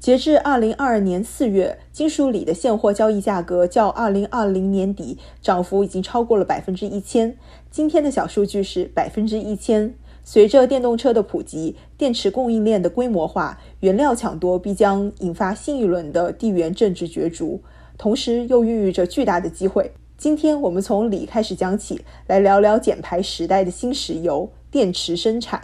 截至二零二二年四月，金属锂的现货交易价格较二零二零年底涨幅已经超过了百分之一千。今天的小数据是百分之一千。随着电动车的普及，电池供应链的规模化，原料抢夺必将引发新一轮的地缘政治角逐，同时又孕育着巨大的机会。今天我们从锂开始讲起，来聊聊减排时代的新石油——电池生产。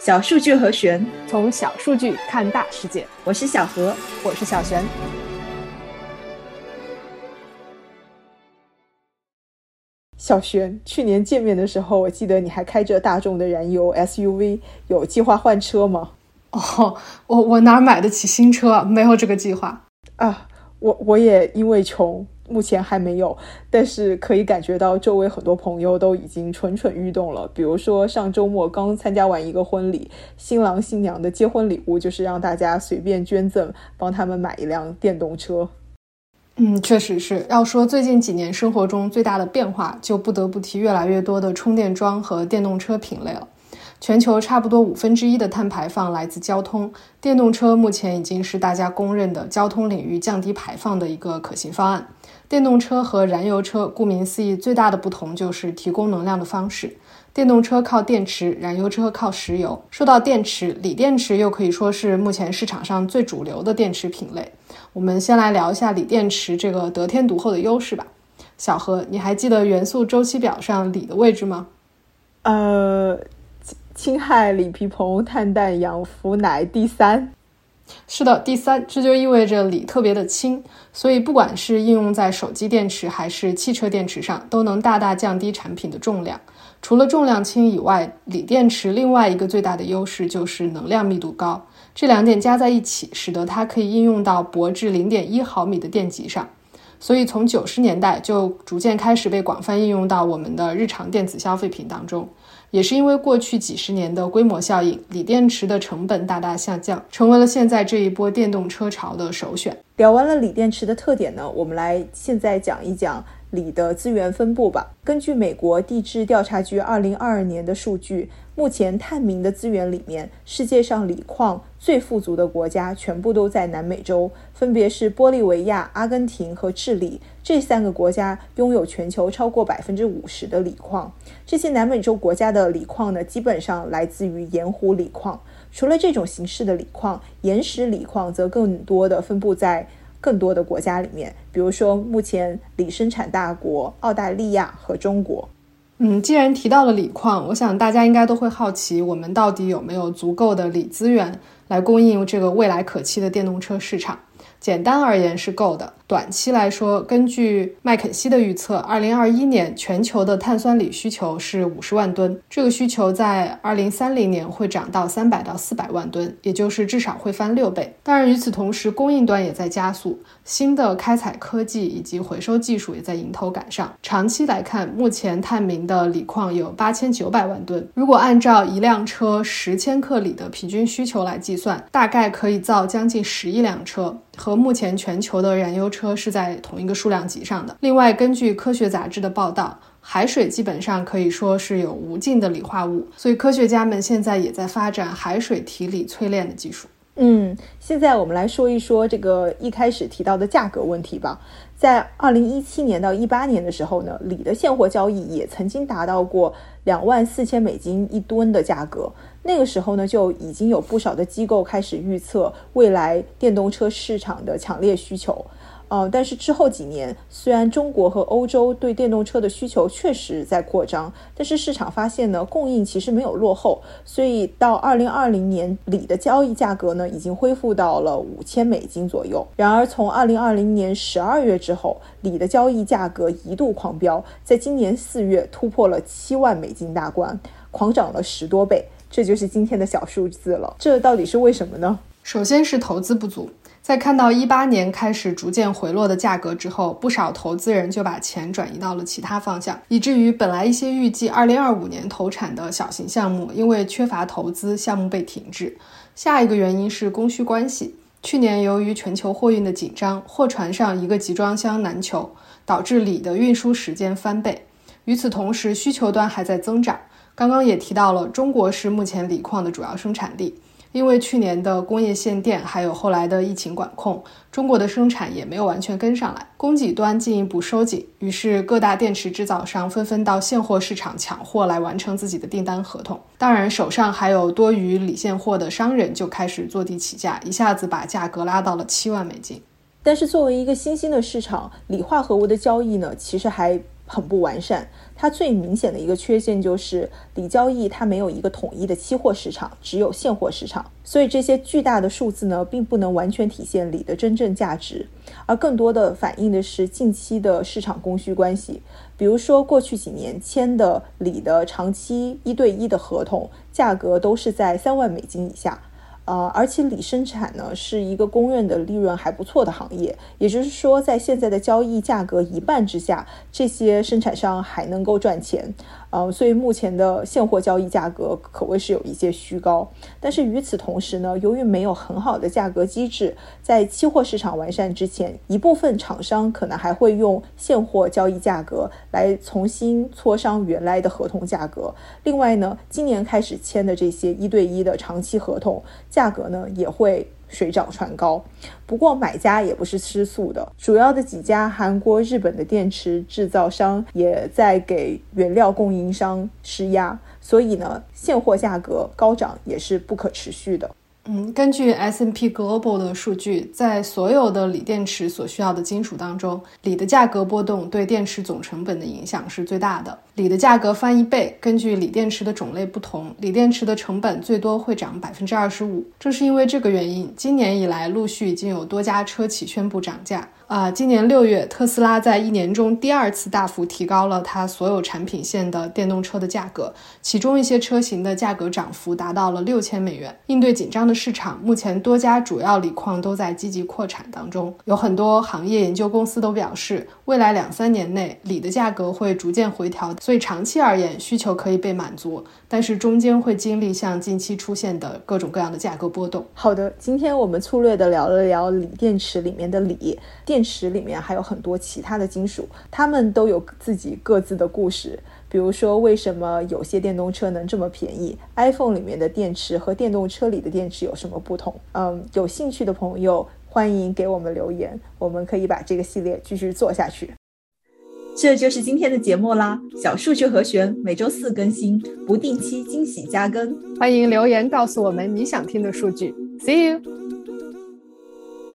小数据和玄，从小数据看大世界。我是小何，我是小玄。小玄，去年见面的时候，我记得你还开着大众的燃油 SUV，有计划换车吗？哦，我我哪买得起新车？没有这个计划啊。我我也因为穷。目前还没有，但是可以感觉到周围很多朋友都已经蠢蠢欲动了。比如说上周末刚参加完一个婚礼，新郎新娘的结婚礼物就是让大家随便捐赠，帮他们买一辆电动车。嗯，确实是要说最近几年生活中最大的变化，就不得不提越来越多的充电桩和电动车品类了。全球差不多五分之一的碳排放来自交通，电动车目前已经是大家公认的交通领域降低排放的一个可行方案。电动车和燃油车，顾名思义，最大的不同就是提供能量的方式。电动车靠电池，燃油车靠石油。说到电池，锂电池又可以说是目前市场上最主流的电池品类。我们先来聊一下锂电池这个得天独厚的优势吧。小何，你还记得元素周期表上锂的位置吗？呃，氢、氦、锂、铍、硼、碳、氮、氧、氟、氖，第三。是的，第三，这就意味着锂特别的轻，所以不管是应用在手机电池还是汽车电池上，都能大大降低产品的重量。除了重量轻以外，锂电池另外一个最大的优势就是能量密度高。这两点加在一起，使得它可以应用到薄至零点一毫米的电极上。所以从九十年代就逐渐开始被广泛应用到我们的日常电子消费品当中。也是因为过去几十年的规模效应，锂电池的成本大大下降，成为了现在这一波电动车潮的首选。聊完了锂电池的特点呢，我们来现在讲一讲。锂的资源分布吧。根据美国地质调查局二零二二年的数据，目前探明的资源里面，世界上锂矿最富足的国家全部都在南美洲，分别是玻利维亚、阿根廷和智利。这三个国家拥有全球超过百分之五十的锂矿。这些南美洲国家的锂矿呢，基本上来自于盐湖锂矿。除了这种形式的锂矿，岩石锂矿则更多的分布在。更多的国家里面，比如说目前锂生产大国澳大利亚和中国。嗯，既然提到了锂矿，我想大家应该都会好奇，我们到底有没有足够的锂资源来供应这个未来可期的电动车市场？简单而言是够的。短期来说，根据麦肯锡的预测，二零二一年全球的碳酸锂需求是五十万吨，这个需求在二零三零年会涨到三百到四百万吨，也就是至少会翻六倍。当然，与此同时，供应端也在加速，新的开采科技以及回收技术也在迎头赶上。长期来看，目前探明的锂矿有八千九百万吨，如果按照一辆车十千克锂的平均需求来计算，大概可以造将近十亿辆车，和目前全球的燃油车。是在同一个数量级上的。另外，根据科学杂志的报道，海水基本上可以说是有无尽的锂化物，所以科学家们现在也在发展海水提锂淬炼的技术。嗯，现在我们来说一说这个一开始提到的价格问题吧。在二零一七年到一八年的时候呢，锂的现货交易也曾经达到过两万四千美金一吨的价格。那个时候呢，就已经有不少的机构开始预测未来电动车市场的强烈需求。呃，但是之后几年，虽然中国和欧洲对电动车的需求确实在扩张，但是市场发现呢，供应其实没有落后，所以到二零二零年，锂的交易价格呢，已经恢复到了五千美金左右。然而，从二零二零年十二月之后，锂的交易价格一度狂飙，在今年四月突破了七万美金大关，狂涨了十多倍，这就是今天的小数字了。这到底是为什么呢？首先是投资不足。在看到一八年开始逐渐回落的价格之后，不少投资人就把钱转移到了其他方向，以至于本来一些预计二零二五年投产的小型项目，因为缺乏投资，项目被停滞。下一个原因是供需关系。去年由于全球货运的紧张，货船上一个集装箱难求，导致锂的运输时间翻倍。与此同时，需求端还在增长。刚刚也提到了，中国是目前锂矿的主要生产地。因为去年的工业限电，还有后来的疫情管控，中国的生产也没有完全跟上来，供给端进一步收紧，于是各大电池制造商纷纷到现货市场抢货来完成自己的订单合同。当然，手上还有多余锂现货的商人就开始坐地起价，一下子把价格拉到了七万美金。但是，作为一个新兴的市场，锂化合物的交易呢，其实还很不完善。它最明显的一个缺陷就是锂交易它没有一个统一的期货市场，只有现货市场。所以这些巨大的数字呢，并不能完全体现锂的真正价值，而更多的反映的是近期的市场供需关系。比如说，过去几年签的锂的长期一对一的合同，价格都是在三万美金以下。呃，而且锂生产呢是一个公认的利润还不错的行业，也就是说，在现在的交易价格一半之下，这些生产商还能够赚钱。呃，所以目前的现货交易价格可谓是有一些虚高。但是与此同时呢，由于没有很好的价格机制，在期货市场完善之前，一部分厂商可能还会用现货交易价格来重新磋商原来的合同价格。另外呢，今年开始签的这些一对一的长期合同价格呢，也会。水涨船高，不过买家也不是吃素的。主要的几家韩国、日本的电池制造商也在给原料供应商施压，所以呢，现货价格高涨也是不可持续的。嗯，根据 S&P Global 的数据，在所有的锂电池所需要的金属当中，锂的价格波动对电池总成本的影响是最大的。锂的价格翻一倍，根据锂电池的种类不同，锂电池的成本最多会涨百分之二十五。正是因为这个原因，今年以来陆续已经有多家车企宣布涨价。啊，今年六月，特斯拉在一年中第二次大幅提高了它所有产品线的电动车的价格，其中一些车型的价格涨幅达到了六千美元。应对紧张的市场，目前多家主要锂矿都在积极扩产当中，有很多行业研究公司都表示，未来两三年内锂的价格会逐渐回调，所以长期而言需求可以被满足，但是中间会经历像近期出现的各种各样的价格波动。好的，今天我们粗略的聊了聊锂电池里面的锂电。池里面还有很多其他的金属，它们都有自己各自的故事。比如说，为什么有些电动车能这么便宜？iPhone 里面的电池和电动车里的电池有什么不同？嗯，有兴趣的朋友欢迎给我们留言，我们可以把这个系列继续做下去。这就是今天的节目啦，小数据和弦每周四更新，不定期惊喜加更，欢迎留言告诉我们你想听的数据。See you。